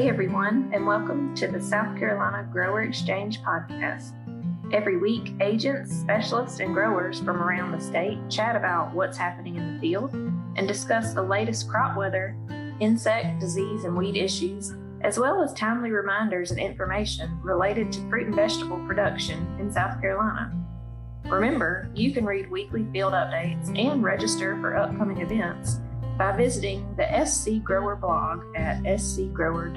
Hey everyone, and welcome to the South Carolina Grower Exchange podcast. Every week, agents, specialists, and growers from around the state chat about what's happening in the field and discuss the latest crop weather, insect, disease, and weed issues, as well as timely reminders and information related to fruit and vegetable production in South Carolina. Remember, you can read weekly field updates and register for upcoming events by visiting the SC Grower blog at scgrower.com.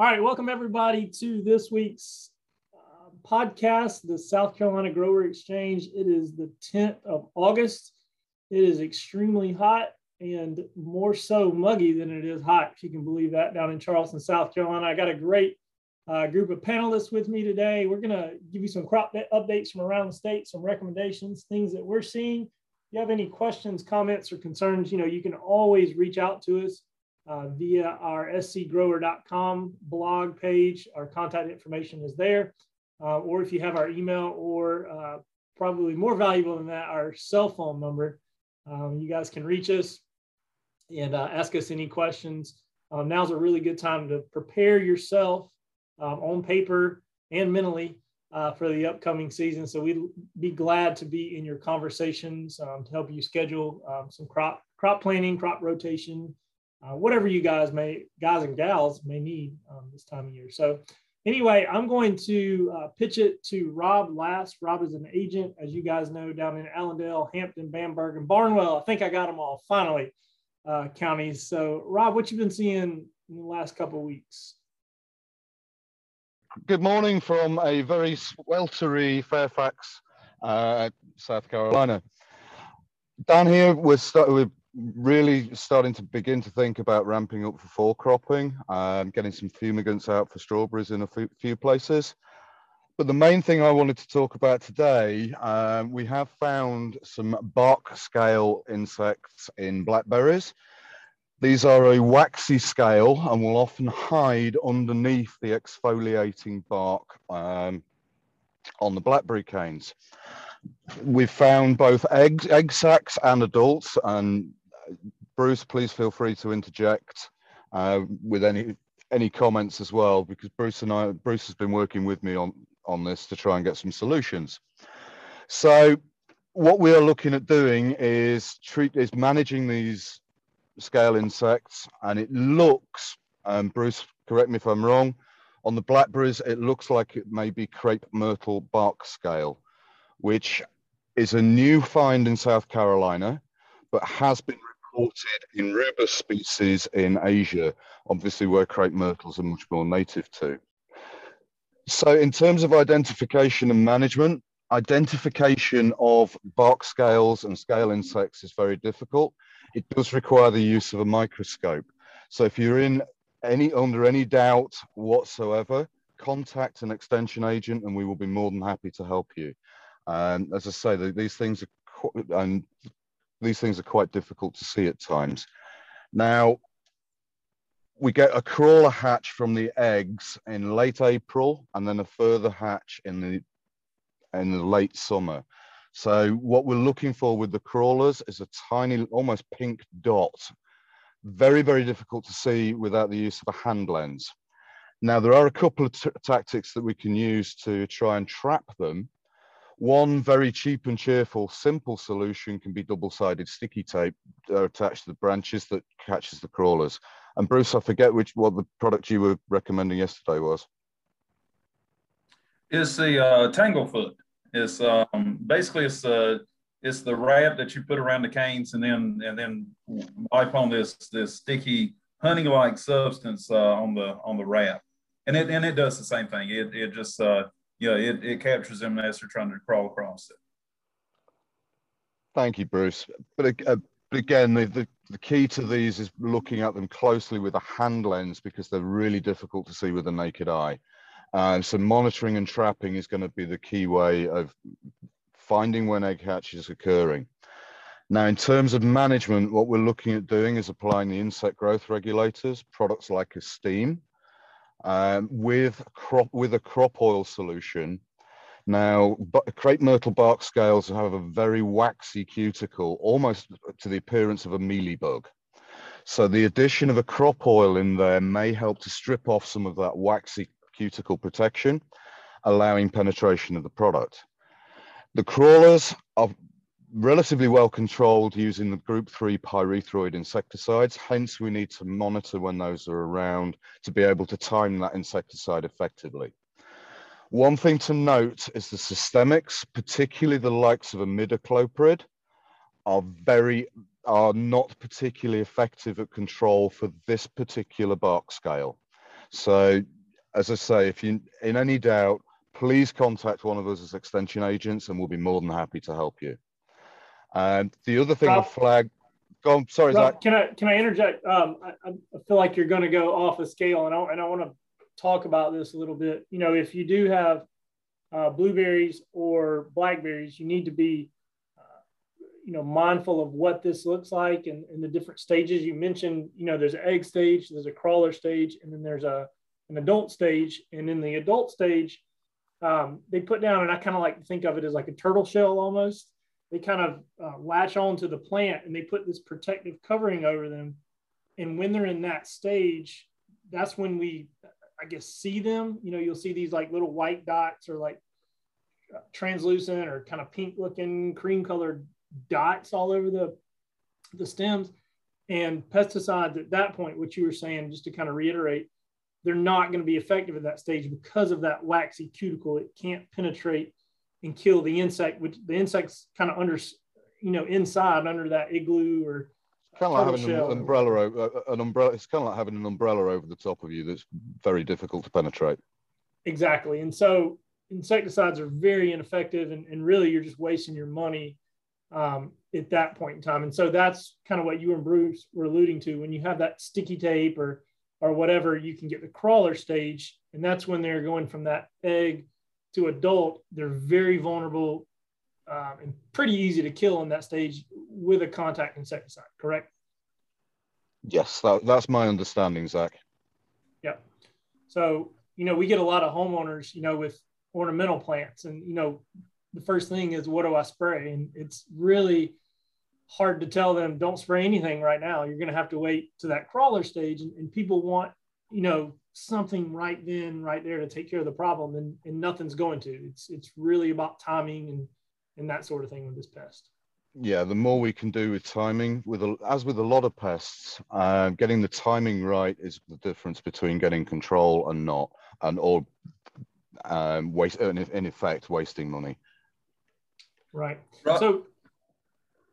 All right, welcome everybody to this week's uh, podcast, the South Carolina Grower Exchange. It is the 10th of August. It is extremely hot and more so muggy than it is hot, if you can believe that, down in Charleston, South Carolina. I got a great uh, group of panelists with me today. We're going to give you some crop updates from around the state, some recommendations, things that we're seeing. If you have any questions, comments, or concerns, you know, you can always reach out to us uh, via our scgrower.com blog page. Our contact information is there. Uh, or if you have our email or uh, probably more valuable than that, our cell phone number, um, you guys can reach us and uh, ask us any questions. Um, now's a really good time to prepare yourself um, on paper and mentally uh, for the upcoming season. So we'd be glad to be in your conversations um, to help you schedule um, some crop crop planning, crop rotation, uh, whatever you guys may guys and gals may need um, this time of year. So anyway, I'm going to uh, pitch it to Rob last. Rob is an agent, as you guys know, down in Allendale, Hampton, Bamberg, and Barnwell. I think I got them all finally uh, counties. So Rob, what you've been seeing in the last couple of weeks? Good morning from a very sweltery Fairfax, uh, South Carolina. Down here, we're, we're really starting to begin to think about ramping up for fall cropping, um, getting some fumigants out for strawberries in a few places. But the main thing I wanted to talk about today, um, we have found some bark scale insects in blackberries. These are a waxy scale and will often hide underneath the exfoliating bark um, on the blackberry canes. We've found both eggs, egg sacs and adults, and uh, Bruce, please feel free to interject uh, with any any comments as well, because Bruce and I, Bruce has been working with me on on this to try and get some solutions. So what we are looking at doing is treat is managing these scale insects, and it looks, um, Bruce, correct me if I'm wrong, on the blackberries, it looks like it may be crepe myrtle bark scale, which is a new find in South Carolina, but has been reported in rubus species in Asia, obviously where crepe myrtles are much more native to. So in terms of identification and management, identification of bark scales and scale insects is very difficult it does require the use of a microscope. So if you're in any under any doubt whatsoever, contact an extension agent and we will be more than happy to help you. Um, as I say, the, these things are and these things are quite difficult to see at times. Now, we get a crawler hatch from the eggs in late April and then a further hatch in the in the late summer. So what we're looking for with the crawlers is a tiny, almost pink dot. Very, very difficult to see without the use of a hand lens. Now, there are a couple of tactics that we can use to try and trap them. One very cheap and cheerful, simple solution can be double-sided sticky tape attached to the branches that catches the crawlers. And Bruce, I forget which what the product you were recommending yesterday was. It's the uh, Tanglefoot. It's um, basically it's the it's the wrap that you put around the canes and then and then wipe on this this sticky honey like substance uh, on the on the wrap, and it and it does the same thing. It it just uh, you know it it captures them as they're trying to crawl across it. Thank you, Bruce. But uh, but again, the, the, the key to these is looking at them closely with a hand lens because they're really difficult to see with the naked eye. Uh, so monitoring and trapping is going to be the key way of finding when egg hatch is occurring. Now, in terms of management, what we're looking at doing is applying the insect growth regulators, products like Esteem, um, with crop with a crop oil solution Now, crepe myrtle bark scales have a very waxy cuticle, almost to the appearance of a mealybug. So the addition of a crop oil in there may help to strip off some of that waxy cuticle protection, allowing penetration of the product. The crawlers are relatively well controlled using the group 3 pyrethroid insecticides. Hence, we need to monitor when those are around to be able to time that insecticide effectively. One thing to note is the systemics, particularly the likes of imidacloprid, are very are not particularly effective at control for this particular bark scale. So, as I say, if you in any doubt, please contact one of us as extension agents, and we'll be more than happy to help you. And the other thing Rob, flag. Go on, sorry, Rob, Zach. Can I can I interject? Um, I, I feel like you're going to go off a scale, and I and I want to talk about this a little bit. You know, if you do have uh, blueberries or blackberries, you need to be, uh, you know, mindful of what this looks like and, and the different stages. You mentioned, you know, there's an egg stage, there's a crawler stage, and then there's a an adult stage. And in the adult stage, um, they put down, and I kind of like to think of it as like a turtle shell almost they kind of uh, latch on to the plant and they put this protective covering over them. And when they're in that stage, that's when we, I guess, see them. You know, you'll see these like little white dots or like uh, translucent or kind of pink looking cream colored dots all over the, the stems. And pesticides at that point, what you were saying, just to kind of reiterate, they're not going to be effective at that stage because of that waxy cuticle. It can't penetrate and kill the insect, which the insect's kind of under, you know, inside under that igloo or kind of like having an umbrella, over, uh, an umbrella. It's kind of like having an umbrella over the top of you that's very difficult to penetrate. Exactly, and so insecticides are very ineffective, and, and really you're just wasting your money um, at that point in time. And so that's kind of what you and Bruce were alluding to. When you have that sticky tape or or whatever, you can get the crawler stage, and that's when they're going from that egg to adult, they're very vulnerable um, and pretty easy to kill in that stage with a contact insecticide, correct? Yes, that, that's my understanding, Zach. Yeah. So, you know, we get a lot of homeowners, you know, with ornamental plants. And, you know, the first thing is, what do I spray? And it's really hard to tell them, don't spray anything right now. You're going to have to wait to that crawler stage. And, and people want, you know, something right then, right there to take care of the problem, and, and nothing's going to. It's it's really about timing and and that sort of thing with this pest. Yeah, the more we can do with timing, with a, as with a lot of pests, uh, getting the timing right is the difference between getting control and not, and or um, waste in, in effect wasting money. Right. right. So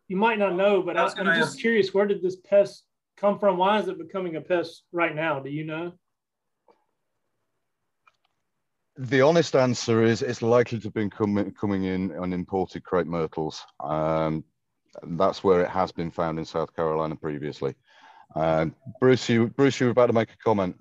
you might not know, but I am just ask. curious, where did this pest come from? Why is it becoming a pest right now? Do you know? The honest answer is it's likely to be coming coming in on imported crepe myrtles. Um, that's where it has been found in South Carolina previously. Um, Bruce, you Bruce, you were about to make a comment.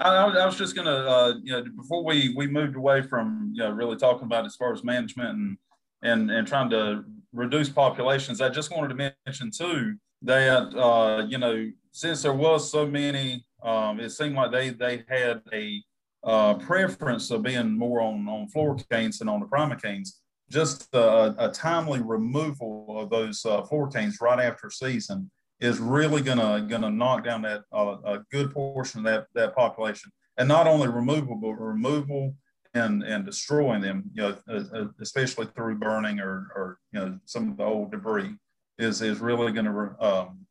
I, I was just going to, uh, you know, before we we moved away from, you know, really talking about as far as management and and and trying to reduce populations, I just wanted to mention too that uh, you know since there was so many, um, it seemed like they they had a uh, preference of being more on, on floricanes than on the primocanes. Just a, a timely removal of those uh, floricanes right after season is really gonna gonna knock down that uh, a good portion of that that population, and not only removal but removal and and destroying them, you know, uh, uh, especially through burning or or you know some of the old debris is is really going to re, um,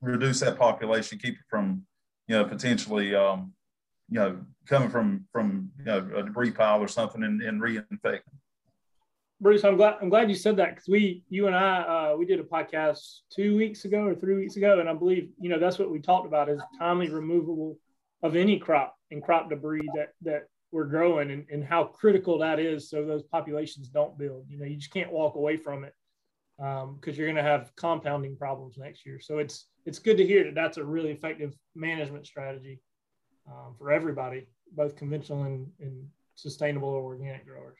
reduce that population, keep it from you know potentially um, you know, coming from from you know a debris pile or something and, and reinfecting. Bruce, I'm glad I'm glad you said that because we, you and I, uh, we did a podcast two weeks ago or three weeks ago, and I believe you know that's what we talked about is timely removable of any crop and crop debris that that we're growing and, and how critical that is so those populations don't build. You know, you just can't walk away from it because um, you're going to have compounding problems next year. So it's it's good to hear that that's a really effective management strategy um, for everybody, both conventional and, and sustainable or organic growers.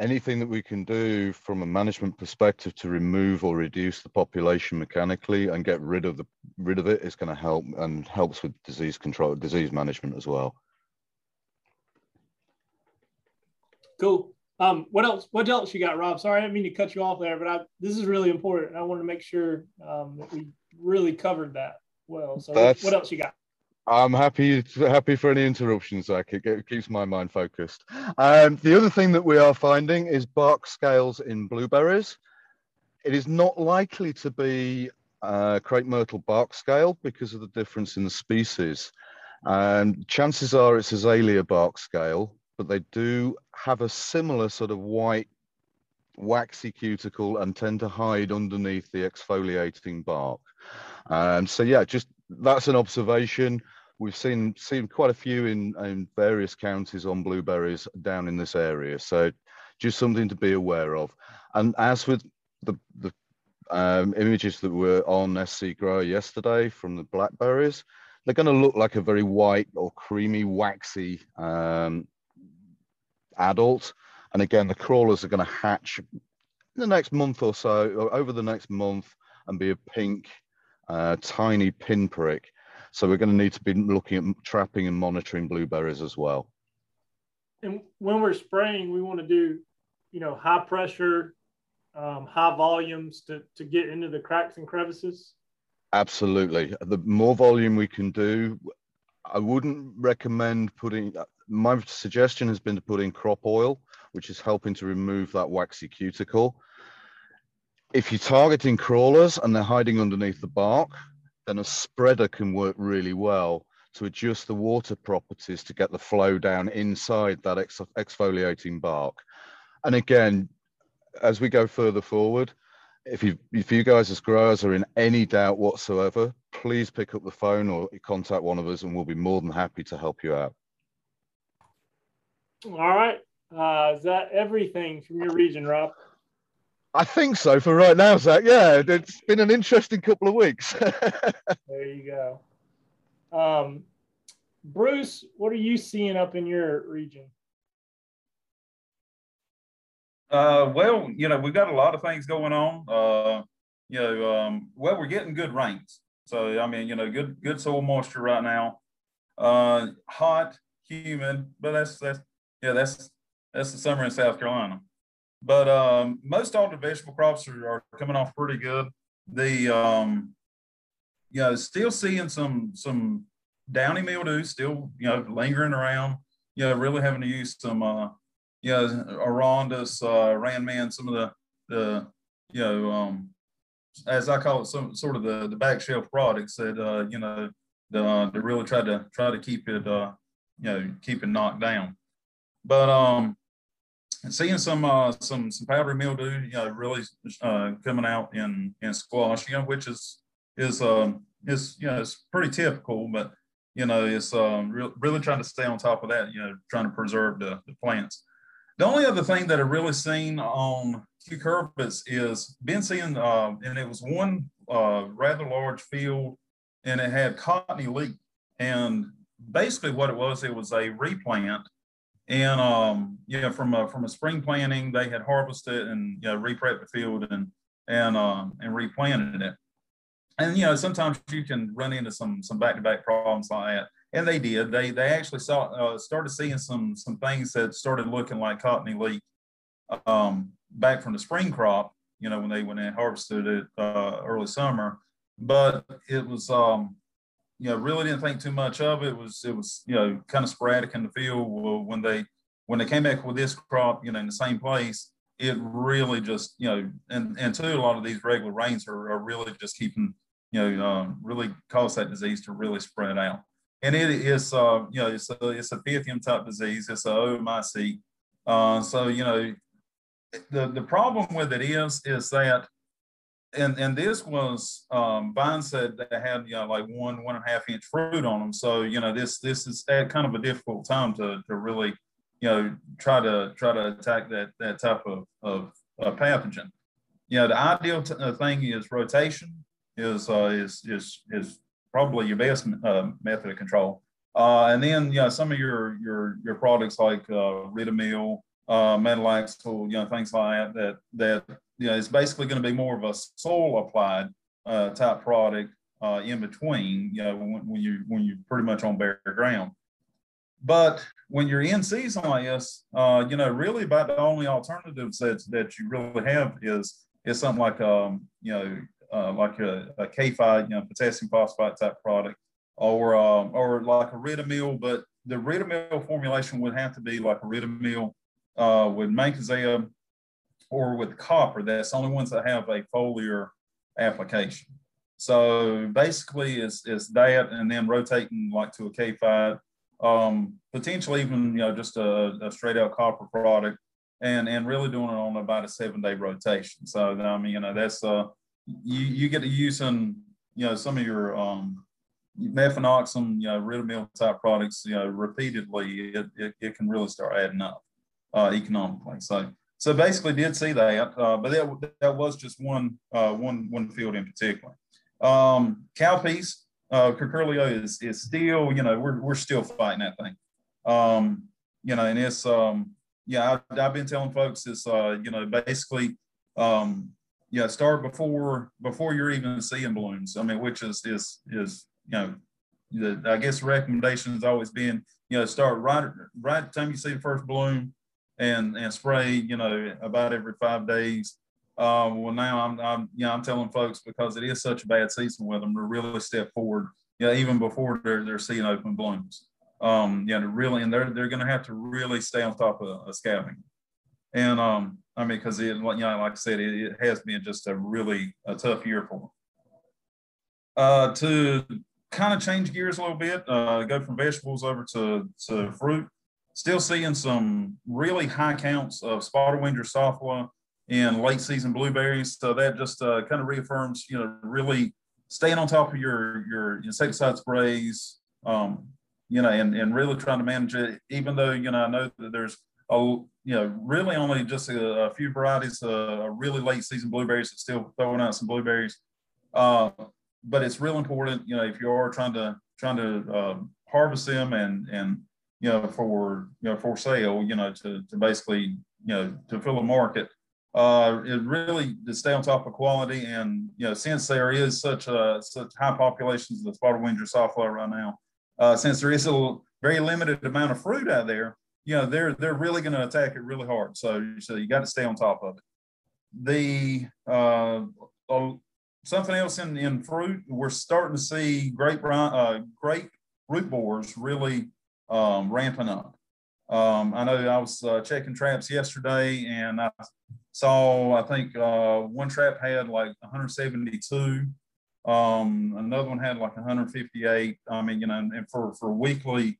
Anything that we can do from a management perspective to remove or reduce the population mechanically and get rid of the rid of it is going to help and helps with disease control, disease management as well. Cool. Um, what else? What else you got, Rob? Sorry, I didn't mean to cut you off there, but I, this is really important. I want to make sure um, that we really covered that well. So, what, what else you got? I'm happy happy for any interruptions, Zach. It, keeps my mind focused. Um, the other thing that we are finding is bark scales in blueberries. It is not likely to be uh, crepe myrtle bark scale because of the difference in the species. And chances are it's azalea bark scale, but they do have a similar sort of white waxy cuticle and tend to hide underneath the exfoliating bark. Um, so yeah, just that's an observation. We've seen seen quite a few in, in various counties on blueberries down in this area. So just something to be aware of. And as with the, the um, images that were on SC Grower yesterday from the blackberries, they're going to look like a very white or creamy, waxy um, adult. And again, the crawlers are going to hatch in the next month or so, or over the next month, and be a pink, uh, tiny pinprick. So we're going to need to be looking at trapping and monitoring blueberries as well. And when we're spraying, we want to do, you know, high pressure, um, high volumes to, to get into the cracks and crevices. Absolutely. The more volume we can do, I wouldn't recommend putting, my suggestion has been to put in crop oil, which is helping to remove that waxy cuticle. If you're targeting crawlers and they're hiding underneath the bark, then a spreader can work really well to adjust the water properties to get the flow down inside that ex exfoliating bark. And again, as we go further forward, if you if you guys as growers are in any doubt whatsoever, please pick up the phone or contact one of us, and we'll be more than happy to help you out. All right, uh, is that everything from your region, Rob? I think so for right now, Zach. Yeah, it's been an interesting couple of weeks. there you go. Um, Bruce, what are you seeing up in your region? Uh, well, you know, we've got a lot of things going on. Uh, you know, um, well, we're getting good rains. So, I mean, you know, good good soil moisture right now. Uh, hot, humid, but that's that's yeah, that's that's the summer in South Carolina. But um, most all the vegetable crops are, are coming off pretty good. The um, you know, still seeing some some downy mildew still you know lingering around. You know, really having to use some uh, you know, Orondis, uh, Ranman, some of the, the, you know, um, as I call it, some sort of the, the back shelf products that, uh, you know, the, uh, to really try to try to keep it, uh, you know, keep it knocked down. But um, seeing some uh, some some powdery mildew, you know, really uh, coming out in in squash, you know, which is is um is you know it's pretty typical, but you know it's um re- really trying to stay on top of that, you know, trying to preserve the, the plants. The only other thing that I've really seen on cucurbits is been seeing, uh, and it was one uh, rather large field, and it had cottony leak. And basically, what it was, it was a replant. And um, yeah, from a from a spring planting, they had harvested and you know reprepped the field and and um, and replanted it. And you know, sometimes you can run into some some back to back problems like that and they did. They they actually saw uh, started seeing some some things that started looking like cottony leak um, back from the spring crop. You know when they when they harvested it uh, early summer, but it was um, you know really didn't think too much of it. Was it was you know kind of sporadic in the field when they when they came back with this crop you know in the same place. It really just you know and and two a lot of these regular rains are, are really just keeping you know um, really cause that disease to really spread out and it is uh, you know it's a it's a pythium type disease. It's a oomycete. Uh, so you know the the problem with it is is that and and this was um, vines said they had you know like one one and a half inch fruit on them. So you know this this is kind of a difficult time to to really you know try to try to attack that that type of of uh, pathogen. You know the ideal t- uh, thing is rotation is uh, is is is probably your best uh, method of control. Uh, and then, you know, some of your your your products like uh, Ridomil, uh, Metalaxyl, you know, things like that, that, that you know, it's basically going to be more of a soil applied uh, type product uh, in between, you know, when, when you when you're pretty much on bare ground. But when you're in season like this, uh, you know, really about the only alternatives that that you really have is is something like um, you know, uh, like a, a K-Phite, you know, potassium phosphate type product, or um, or like a Ridomil, but the Ridomil formulation would have to be like a Ridomil uh, with mancozeb or with copper. That's the only ones that have a foliar application. So basically, it's, it's that and then rotating like to a K-Phite, um, potentially even you know just a, a, straight out copper product, and and really doing it on about a seven day rotation. So I mean, you know, that's uh, you you get to using you know some of your um, mefenoxam, you know, Ridomil type products, you know, repeatedly, it, it, it can really start adding up uh, economically. So so basically did see that, uh, but that, that was just one, uh, one, one field in particular. Um, cowpeas, uh, Curculio is, is still, you know, we're, we're still fighting that thing. Um, you know, and it's, um, yeah, I, have been telling folks it's, uh, you know, basically, um, yeah, start before, before you're even seeing blooms. I mean, which is, is, is, you know, the, I guess recommendation has always been, you know, start right, right the time you see the first bloom, and and spray, you know, about every five days. Uh, well, now I'm, I'm, you know, I'm telling folks because it is such a bad season with them to really step forward, you know, even before they're, they're seeing open blooms. Um, you know, really, and they're, they're going to have to really stay on top of, of scouting. And, um, I mean, cause it, you know, like I said, it, it has been just a really a tough year for them. Uh, to kind of change gears a little bit, uh, go from vegetables over to, to fruit still seeing some really high counts of spotted wing Drosophila in late season blueberries. So that just uh, kind of reaffirms, you know, really staying on top of your your insecticide sprays, um, you know, and, and really trying to manage it. Even though you know, I know that there's a you know really only just a, a few varieties, uh, really late season blueberries that still throwing out some blueberries. Uh, but it's real important, you know, if you are trying to trying to um, harvest them and and you know, for, you know, for sale, you know, to, to basically, you know, to fill a market. Uh, it really to stay on top of quality. And, you know, since there is such a, such high populations of the spotted wing Drosophila right now, uh, since there is a very limited amount of fruit out there, you know, they're, they're really going to attack it really hard. So, so you got to stay on top of it. The, uh, oh, something else in, in fruit, we're starting to see grape, uh, grape root borers really um, ramping up. Um, I know I was uh, checking traps yesterday and I saw, I think uh, one trap had like 172. Um, another one had like 158. I mean, you know, and for, for weekly,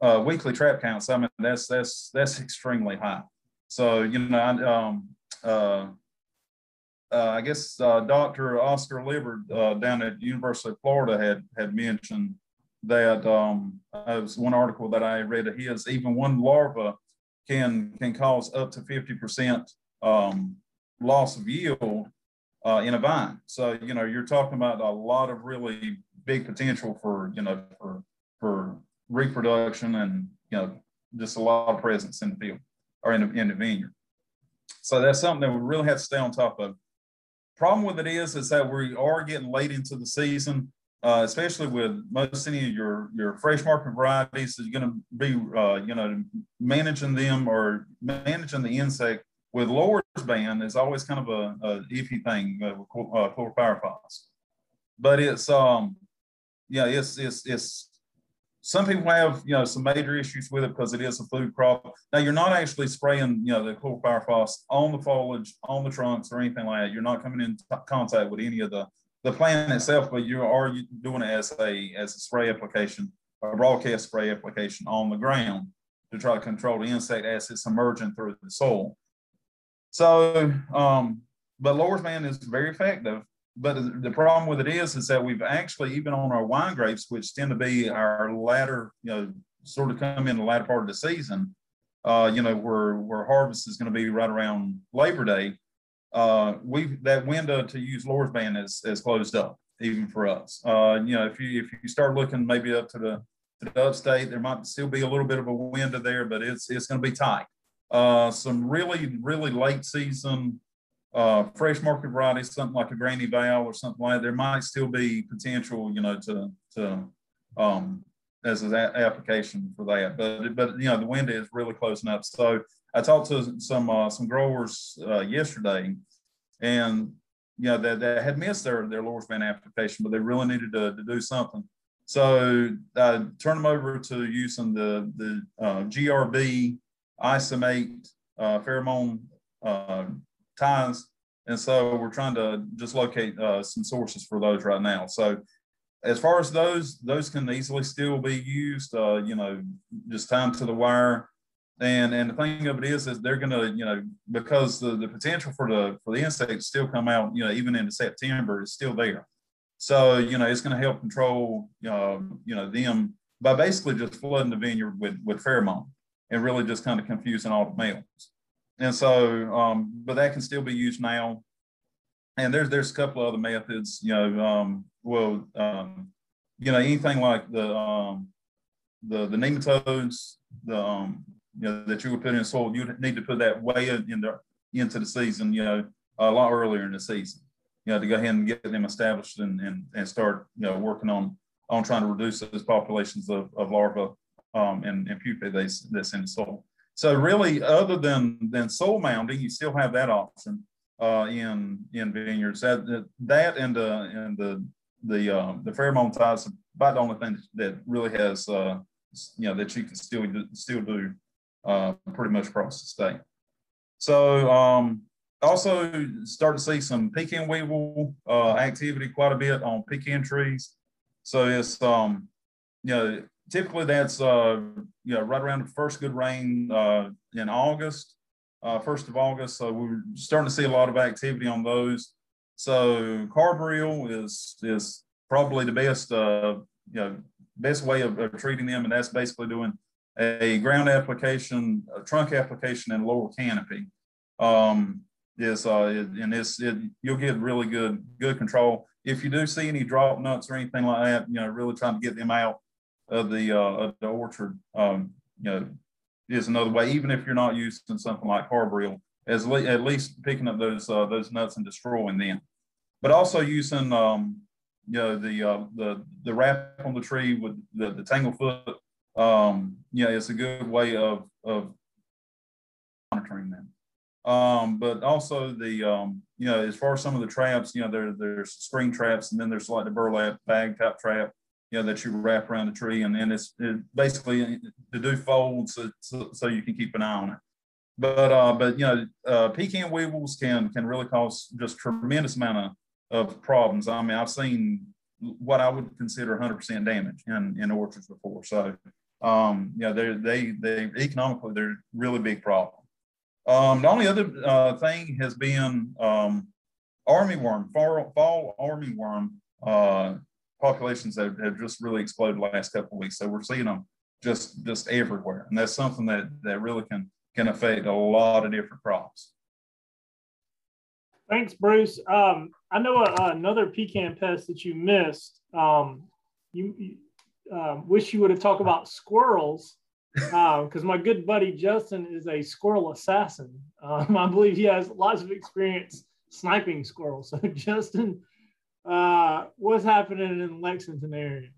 uh, weekly trap counts, I mean, that's, that's, that's extremely high. So, you know, I, um, uh, uh, I guess uh, Dr. Oscar Liburd down at University of Florida had had mentioned that um, was one article that I read of his, even one larva can can cause up to 50% um, loss of yield uh, in a vine. So, you know, you're talking about a lot of really big potential for, you know, for, for reproduction and, you know, just a lot of presence in the field or in the, in the vineyard. So that's something that we really have to stay on top of. Problem with it is, is that we are getting late into the season uh, especially with most any of your your fresh market varieties, is going to be uh, you know managing them or managing the insect with lowers band is always kind of a, a iffy thing with uh, chlorpyrifos. But it's um yeah it's it's it's some people have you know some major issues with it because it is a food crop. Now you're not actually spraying you know the chlorpyrifos on the foliage, on the trunks, or anything like that. You're not coming in contact with any of the the plant itself, but you are doing it as a as a spray application, a broadcast spray application on the ground to try to control the insect as it's emerging through the soil. So, um, but Lorsban is very effective. But the problem with it is, is that we've actually, even on our wine grapes, which tend to be our latter, you know, sort of come in the latter part of the season, uh, you know, where, where harvest is going to be right around Labor Day, uh, we that window to use Lorsban is, is closed up even for us. Uh, you know, if you if you start looking maybe up to the to the upstate, there might still be a little bit of a window there, but it's it's going to be tight. Uh, some really really late season uh, fresh market varieties, something like a Granny Val or something like that, there might still be potential, you know, to to um, as an application for that. But but you know the wind is really closing up. So I talked to some uh, some growers uh, yesterday, and you know that they, had missed their their Lorsban application, but they really needed to, to do something. So I turned them over to using the the uh, GRB isomate uh, pheromone uh, ties, and so we're trying to just locate uh, some sources for those right now. So as far as those, those can easily still be used. You know, just time to the wire. And and the thing of it is, is they're to, you know, because the, the potential for the for the insects still come out, you know, even into September is still there. So you know, it's to help control, uh, you know, them by basically just flooding the vineyard with with pheromone and really just kind of confusing all the males. And so, um, but that can still be used now. And there's there's a couple other methods, you know, um, well, um, you know, anything like the um, the the nematodes, the um, you know, that you would put in soil, you need to put that way in the into the season, you know, a lot earlier in the season, you know, to go ahead and get them established and and, and start, you know, working on on trying to reduce those populations of, of larvae um, and, and pupae that's, that's in the soil. So really, other than than soil mounding, you still have that option uh, in in vineyards. That that and the and the the um, the pheromone ties about the only thing that really has uh, you know that you can still still do uh, pretty much across the state. So um, also start to see some pecan weevil uh, activity quite a bit on pecan trees. So it's um, you know typically that's uh, you know right around the first good rain uh, in August, uh, first of August. So we're starting to see a lot of activity on those. So carbaryl is is probably the best uh, you know best way of, of, treating them, and that's basically doing a ground application, a trunk application, and lower canopy. Um, is uh, and it's it, you'll get really good good control. If you do see any drop nuts or anything like that, you know, really trying to get them out of the uh, of the orchard, um, you know, is another way. Even if you're not using something like carbaryl, as le- at least picking up those uh, those nuts and destroying them, but also using um, you know the uh, the the wrap on the tree with the, the tanglefoot. Um, yeah, it's a good way of of monitoring them. Um, but also the um, you know as far as some of the traps, you know there there's screen traps and then there's like the burlap bag type trap, you know that you wrap around the tree and then it's it basically to do folds so, so, so you can keep an eye on it but uh, but you know, uh, pecan weevils can can really cause just tremendous amount of, of problems. I mean, I've seen what I would consider 100% damage in, in orchards before. So, um, yeah, they they they economically they're really big problem. Um, the only other uh, thing has been um, armyworm, fall, fall armyworm uh, populations that have just really exploded the last couple of weeks. So we're seeing them just just everywhere, and that's something that that really can can affect a lot of different crops. Thanks, Bruce. Um, I know a, another pecan pest that you missed. Um, you, you uh, wish you would have talked about squirrels because uh, my good buddy Justin is a squirrel assassin. Um, I believe he has lots of experience sniping squirrels. So, Justin, uh, what's happening in Lexington area?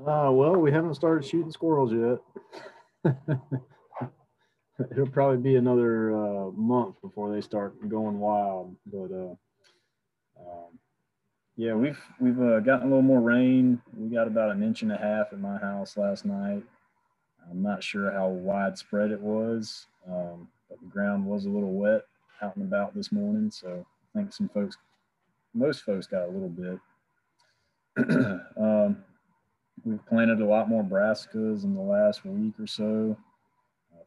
Uh, well, we haven't started shooting squirrels yet. it'll probably be another uh, month before they start going wild. But uh, um, yeah, we've we've uh, gotten a little more rain. We got about an inch and a half at my house last night. I'm not sure how widespread it was, um, but the ground was a little wet out and about this morning. So I think some folks, most folks, got a little bit. um, we've planted a lot more brassicas in the last week or so.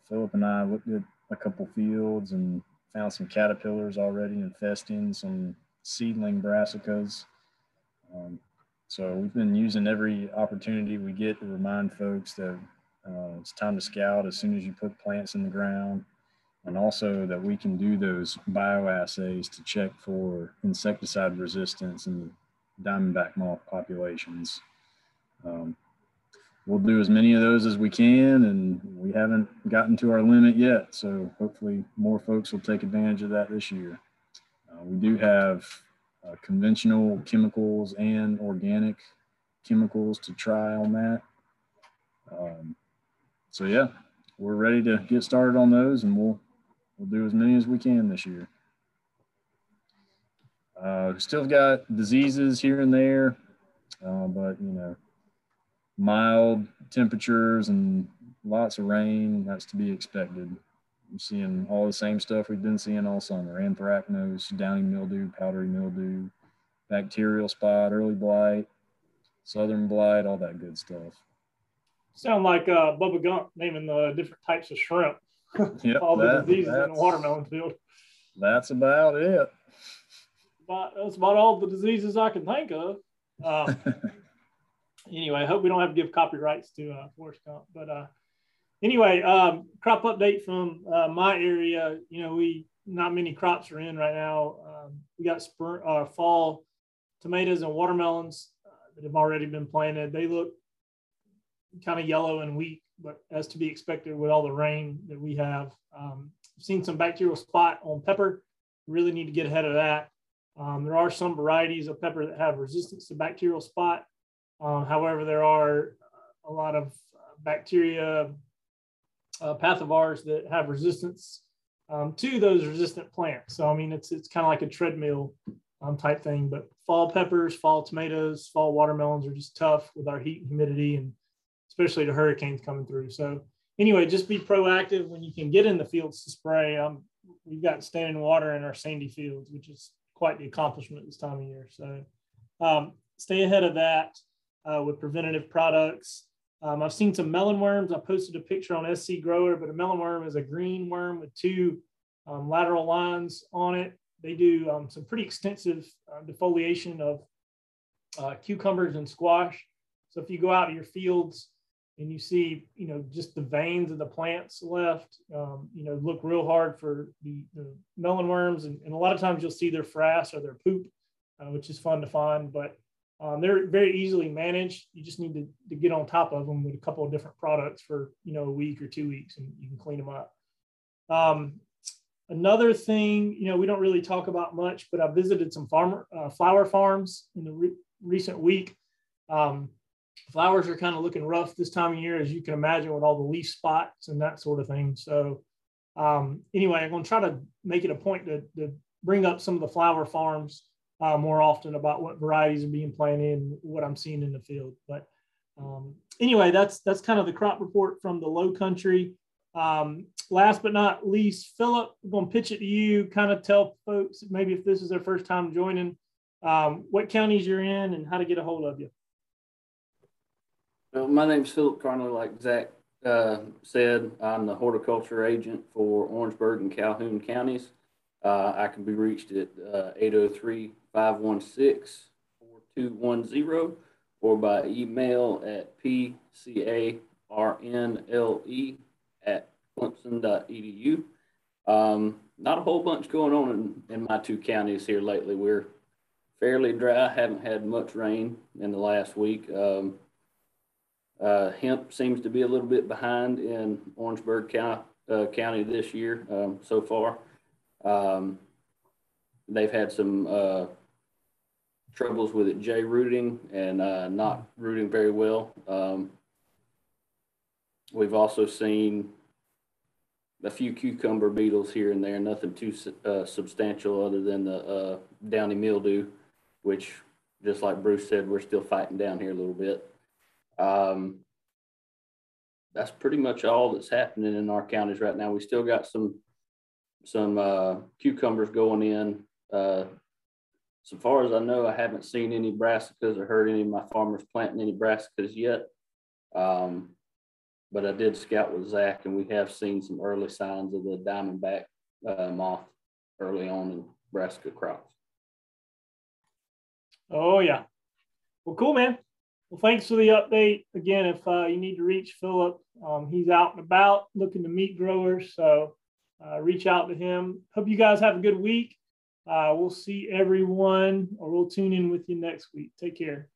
Philip and I looked at a couple fields and found some caterpillars already infesting some seedling brassicas. Um, so we've been using every opportunity we get to remind folks that uh, it's time to scout as soon as you put plants in the ground, and also that we can do those bioassays to check for insecticide resistance in the diamondback moth populations. Um, we'll do as many of those as we can and we haven't gotten to our limit yet. So hopefully more folks will take advantage of that this year. Uh, we do have uh, conventional chemicals and organic chemicals to try on that. Um, so yeah, we're ready to get started on those, and we'll we'll do as many as we can this year. Uh, still got diseases here and there, uh, but you know, mild temperatures and lots of rain. That's to be expected. I'm seeing all the same stuff we've been seeing all summer: anthracnose, downy mildew, powdery mildew, bacterial spot, early blight, southern blight, all that good stuff. Sound like uh, Bubba Gump naming the different types of shrimp. Yep, all the that- diseases in the watermelon field. That's about it. About, that's about all the diseases I can think of. Uh, anyway, I hope we don't have to give copyrights to uh, Forrest Gump. But uh, anyway, um, crop update from uh, my area. You know, we not many crops are in right now. Um, we got spring, uh, fall tomatoes and watermelons uh, that have already been planted. They look kind of yellow and weak, but as to be expected with all the rain that we have. Um, seen some bacterial spot on pepper. Really need to get ahead of that. Um, there are some varieties of pepper that have resistance to bacterial spot. Uh, however, there are a lot of uh, bacteria uh, pathovars that have resistance um, to those resistant plants. So I mean, it's it's kind of like a treadmill um, type thing. But fall peppers, fall tomatoes, fall watermelons are just tough with our heat and humidity, and especially the hurricanes coming through. So anyway, just be proactive when you can get in the fields to spray. Um, we've got standing water in our sandy fields, which is quite the accomplishment this time of year. So um, stay ahead of that uh, with preventative products. Um, I've seen some melon worms. I posted a picture on SC Grower, but a melon worm is a green worm with two um, lateral lines on it. They do um, some pretty extensive uh, defoliation of uh, cucumbers and squash. So if you go out to your fields and you see, you know, just the veins of the plants left, um, you know, look real hard for the, the melon worms. And, and, a lot of times you'll see their frass or their poop, uh, which is fun to find. But um, they're very easily managed. You just need to, to get on top of them with a couple of different products for, you know, a week or two weeks and you can clean them up. Um, another thing, you know, we don't really talk about much, but I visited some farmer uh, flower farms in the re- recent week. Um, flowers are kind of looking rough this time of year, as you can imagine, with all the leaf spots and that sort of thing. So, um, anyway, I'm going to try to make it a point to, to bring up some of the flower farms uh, more often about what varieties are being planted and what I'm seeing in the field. But um, anyway, that's that's kind of the crop report from the Low Country. Um, last but not least, Philip, I'm going to pitch it to you. Kind of tell folks maybe if this is their first time joining, um, what counties you're in and how to get a hold of you. Well, my name is Philip Carnley, like Zach uh, said. I'm the horticulture agent for Orangeburg and Calhoun counties. Uh, I can be reached at uh, 803 516 4210 or by email at pcarnle at clemson.edu. Um, not a whole bunch going on in, in my two counties here lately. We're fairly dry, haven't had much rain in the last week. Um, uh, hemp seems to be a little bit behind in Orangeburg County, uh, County this year um, so far. Um, they've had some uh, troubles with it J rooting and uh, not rooting very well. Um, we've also seen a few cucumber beetles here and there, nothing too uh, substantial other than the uh, downy mildew, which, just like Bruce said, we're still fighting down here a little bit. Um, that's pretty much all that's happening in our counties right now. We still got some some uh, cucumbers going in. So far as I know, I haven't seen any brassicas or heard any of my farmers planting any brassicas yet. Um, but I did scout with Zach, and we have seen some early signs of the diamondback uh, moth early on in brassica crops. Oh yeah, well, cool, man. Well, thanks for the update. Again, if uh, you need to reach Philip, um, he's out and about looking to meet growers. So uh, reach out to him. Hope you guys have a good week. Uh, we'll see everyone, or we'll tune in with you next week. Take care.